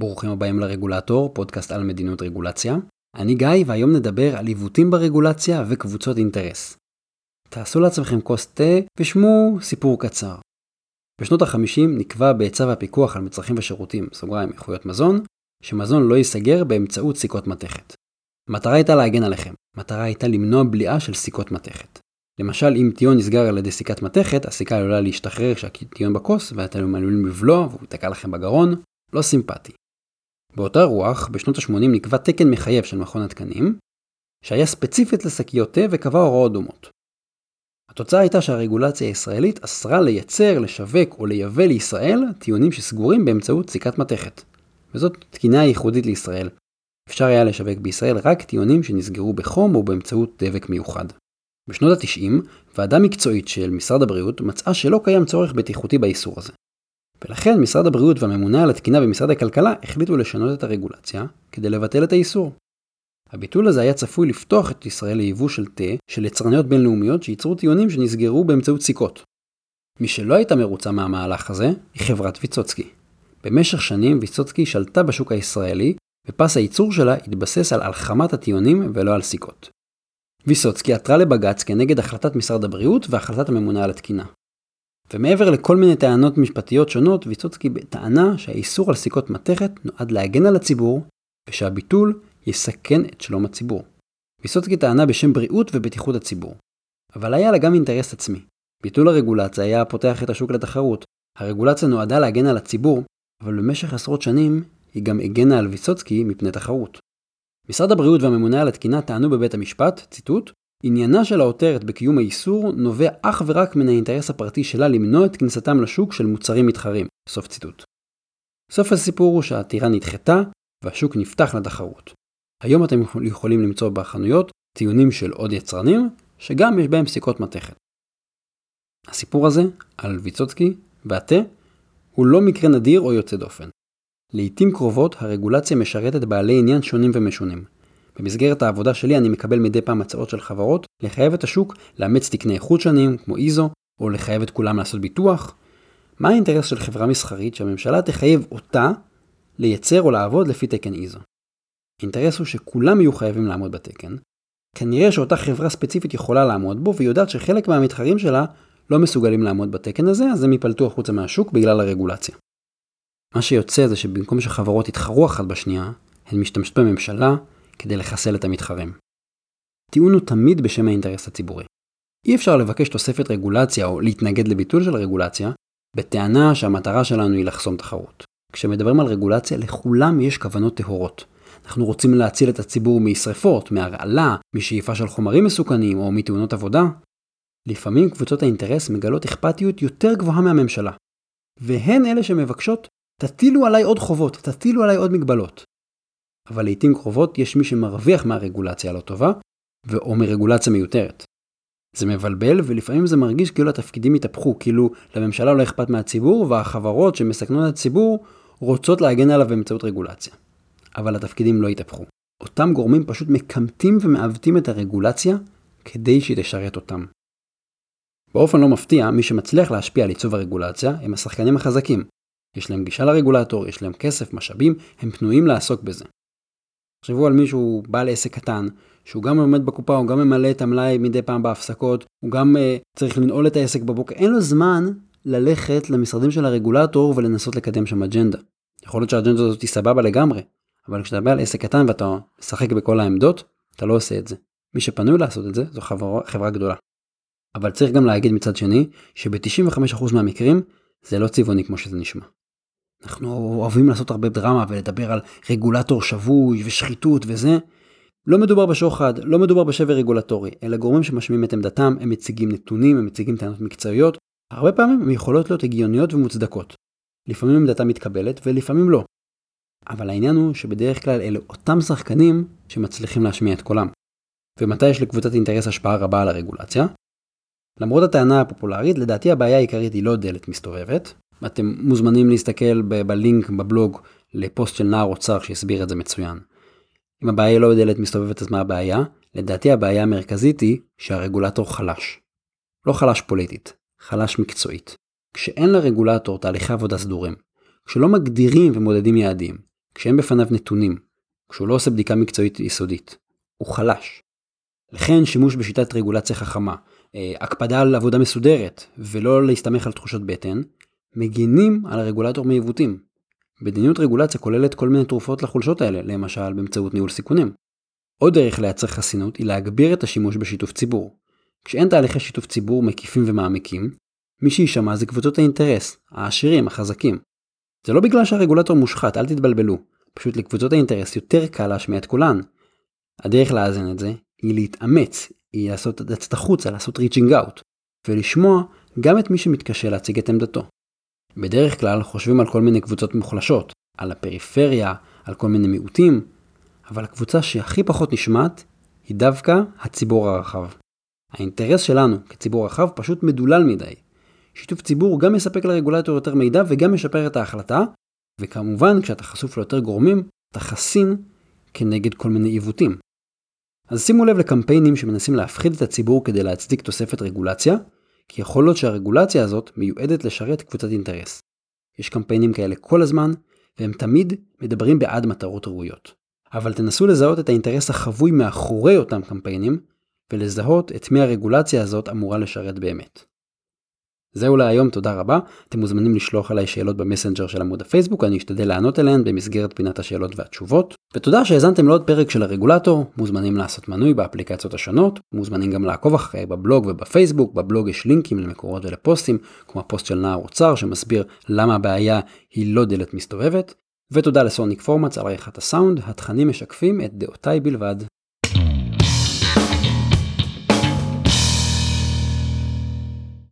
ברוכים הבאים לרגולטור, פודקאסט על מדיניות רגולציה. אני גיא, והיום נדבר על עיוותים ברגולציה וקבוצות אינטרס. תעשו לעצמכם כוס תה ושמעו סיפור קצר. בשנות ה-50 נקבע בצו הפיקוח על מצרכים ושירותים, סוגריים איכויות מזון, שמזון לא ייסגר באמצעות סיכות מתכת. המטרה הייתה להגן עליכם, המטרה הייתה למנוע בליעה של סיכות מתכת. למשל, אם טיון נסגר על ידי סיכת מתכת, הסיכה עלולה להשתחרר כשהטיון בכוס, ואתם עלולים לבלוע והוא ייתקע לכם בגרון, לא סימפטי. באותה רוח, בשנות ה-80 נקבע תקן מחייב של מכון התקנים, שהיה ספציפית לשקיות תה וקבע הוראות דומות. התוצאה הייתה שהרגולציה הישראלית אסרה לייצר, לשווק או לייבא לישראל טיעונים שסגורים באמצעות סיכת מתכת. וזאת תקינה ייחודית לישראל. אפשר היה לשווק בישראל רק טיעונים שנסגרו בחום או באמצעות דבק מיוחד. בשנות ה-90, ועדה מקצועית של משרד הבריאות מצאה שלא קיים צורך בטיחותי באיסור הזה. ולכן משרד הבריאות והממונה על התקינה במשרד הכלכלה החליטו לשנות את הרגולציה כדי לבטל את האיסור. הביטול הזה היה צפוי לפתוח את ישראל ליבוא של תה של יצרניות בינלאומיות שייצרו טיעונים שנסגרו באמצעות סיכות. מי שלא הייתה מרוצה מהמהלך הזה היא חברת ויצוצקי. במשך שנים ויצוצקי שלטה בשוק הישראלי ופס הייצור שלה התבסס על הלחמת הטיעונים ולא על סיכות. ויסוצקי עתרה לבג"ץ כנגד החלטת משרד הבריאות והחלטת הממונה על התקינה. ומעבר לכל מיני טענות משפטיות שונות, ויצוצקי טענה שהאיסור על סיכות מתכת נועד להגן על הציבור, ושהביטול יסכן את שלום הציבור. ויסוצקי טענה בשם בריאות ובטיחות הציבור. אבל היה לה גם אינטרס עצמי. ביטול הרגולציה היה פותח את השוק לתחרות. הרגולציה נועדה להגן על הציבור, אבל במשך עשרות שנים היא גם הגנה על ויסוצקי מפני תחרות. משרד הבריאות והממונה על התקינה טענו בבית המשפט, ציטוט, עניינה של העותרת בקיום האיסור נובע אך ורק מן האינטרס הפרטי שלה למנוע את כניסתם לשוק של מוצרים מתחרים. סוף ציטוט. סוף הסיפור הוא שהעתירה נדחתה והשוק נפתח לתחרות. היום אתם יכולים למצוא בחנויות טיעונים של עוד יצרנים, שגם יש בהם סיכות מתכת. הסיפור הזה, על ויצוצקי והתה, הוא לא מקרה נדיר או יוצא דופן. לעיתים קרובות הרגולציה משרתת בעלי עניין שונים ומשונים. במסגרת העבודה שלי אני מקבל מדי פעם הצעות של חברות לחייב את השוק לאמץ תקני איכות שונים כמו איזו, או לחייב את כולם לעשות ביטוח. מה האינטרס של חברה מסחרית שהממשלה תחייב אותה לייצר או לעבוד לפי תקן איזו? האינטרס הוא שכולם יהיו חייבים לעמוד בתקן. כנראה שאותה חברה ספציפית יכולה לעמוד בו, והיא יודעת שחלק מהמתחרים שלה לא מסוגלים לעמוד בתקן הזה, אז הם ייפלטו החוצה מהשוק בגלל הרגולציה. מה שיוצא זה שבמקום שחברות יתחרו אחת בשנייה, הן משתמשות בממשלה כדי לחסל את המתחרים. טיעון הוא תמיד בשם האינטרס הציבורי. אי אפשר לבקש תוספת רגולציה או להתנגד לביטול של רגולציה, בטענה שהמטרה שלנו היא לחסום תחרות. כשמדברים על רגולציה, לכולם יש כוונות טהורות. אנחנו רוצים להציל את הציבור משרפות, מהרעלה, משאיפה של חומרים מסוכנים או מתאונות עבודה. לפעמים קבוצות האינטרס מגלות אכפתיות יותר גבוהה מהממשלה. והן אלה שמבקשות, תטילו עליי עוד חובות, תטילו עליי עוד מגבלות. אבל לעיתים קרובות יש מי שמרוויח מהרגולציה הלא טובה, או מרגולציה מיותרת. זה מבלבל ולפעמים זה מרגיש כאילו התפקידים התהפכו, כאילו לממשלה לא אכפת מהציבור והחברות שמסכנות את הציבור רוצות להגן עליו באמצעות רגולציה. אבל התפקידים לא התהפכו. אותם גורמים פשוט מקמטים ומעוותים את הרגולציה כדי שהיא תשרת אותם. באופן לא מפתיע, מי שמצליח להשפיע על עיצוב הרגולציה הם השחקנים החזקים. יש להם גישה לרגולטור, יש להם כסף, משאבים, הם פנויים לעסוק בזה. תחשבו על מישהו בעל עסק קטן, שהוא גם עומד בקופה, הוא גם ממלא את המלאי מדי פעם בהפסקות, הוא גם uh, צריך לנעול את העסק בבוקר, אין לו זמן ללכת למשרדים של הרגולטור ולנסות לקדם שם אג'נדה. יכול להיות שהאג'נדה הזאת היא סבבה לגמרי, אבל כשאתה בעל עסק קטן ואתה משחק בכל העמדות, אתה לא עושה את זה. מי שפנוי לעשות את זה זו חברה, חברה גדולה. אבל צריך גם להגיד מצד שני, שב-95% מהמקרים זה לא צבעוני כמו שזה נשמע. אנחנו אוהבים לעשות הרבה דרמה ולדבר על רגולטור שבוי ושחיתות וזה. לא מדובר בשוחד, לא מדובר בשבר רגולטורי, אלא גורמים שמשמיעים את עמדתם, הם מציגים נתונים, הם מציגים טענות מקצועיות, הרבה פעמים הם יכולות להיות הגיוניות ומוצדקות. לפעמים עמדתם מתקבלת ולפעמים לא. אבל העניין הוא שבדרך כלל אלה אותם שחקנים שמצליחים להשמיע את קולם. ומתי יש לקבוצת אינטרס השפעה רבה על הרגולציה? למרות הטענה הפופולרית, לדעתי הבעיה העיקרית היא לא דלת מסתובבת, אתם מוזמנים להסתכל ב- בלינק בבלוג לפוסט של נער אוצר שיסביר את זה מצוין. אם הבעיה לא בדלת מסתובבת אז מה הבעיה? לדעתי הבעיה המרכזית היא שהרגולטור חלש. לא חלש פוליטית, חלש מקצועית. כשאין לרגולטור תהליכי עבודה סדורים, כשלא מגדירים ומודדים יעדים, כשאין בפניו נתונים, כשהוא לא עושה בדיקה מקצועית יסודית. הוא חלש. לכן שימוש בשיטת רגולציה חכמה, אה, הקפדה על עבודה מסודרת, ולא להסתמך על תחושות בטן, מגינים על הרגולטור מעיוותים. מדיניות רגולציה כוללת כל מיני תרופות לחולשות האלה, למשל באמצעות ניהול סיכונים. עוד דרך לייצר חסינות היא להגביר את השימוש בשיתוף ציבור. כשאין תהליכי שיתוף ציבור מקיפים ומעמיקים, מי שיישמע זה קבוצות האינטרס, העשירים, החזקים. זה לא בגלל שהרגולטור מושחת, אל תתבלבלו. פשוט לקבוצות האינטרס יותר קל להשמיע את כולן. הדרך לאזן את זה היא להתאמץ, היא לעשות, לצאת החוצה, לעשות ריצ'ינג אאוט, ולשמוע גם את מי שמתקשה להציג את עמדתו. בדרך כלל חושבים על כל מיני קבוצות מוחלשות, על הפריפריה, על כל מיני מיעוטים, אבל הקבוצה שהכי פחות נשמעת היא דווקא הציבור הרחב. האינטרס שלנו כציבור רחב פשוט מדולל מדי. שיתוף ציבור גם מספק לרגולטור יותר מידע וגם משפר את ההחלטה, וכמובן כשאתה חשוף ליותר גורמים, אתה חסין כנגד כל מיני עיוותים. אז שימו לב לקמפיינים שמנסים להפחיד את הציבור כדי להצדיק תוספת רגולציה, כי יכול להיות שהרגולציה הזאת מיועדת לשרת קבוצת אינטרס. יש קמפיינים כאלה כל הזמן, והם תמיד מדברים בעד מטרות ראויות. אבל תנסו לזהות את האינטרס החבוי מאחורי אותם קמפיינים, ולזהות את מי הרגולציה הזאת אמורה לשרת באמת. זהו להיום, תודה רבה. אתם מוזמנים לשלוח עליי שאלות במסנג'ר של עמוד הפייסבוק, אני אשתדל לענות עליהן במסגרת פינת השאלות והתשובות. ותודה שהאזנתם לעוד פרק של הרגולטור, מוזמנים לעשות מנוי באפליקציות השונות, מוזמנים גם לעקוב אחריי בבלוג ובפייסבוק, בבלוג יש לינקים למקורות ולפוסטים, כמו הפוסט של נער אוצר שמסביר למה הבעיה היא לא דלת מסתובבת. ותודה לסוניק פורמאץ על עריכת הסאונד, התכנים משקפים את דעותיי בלבד.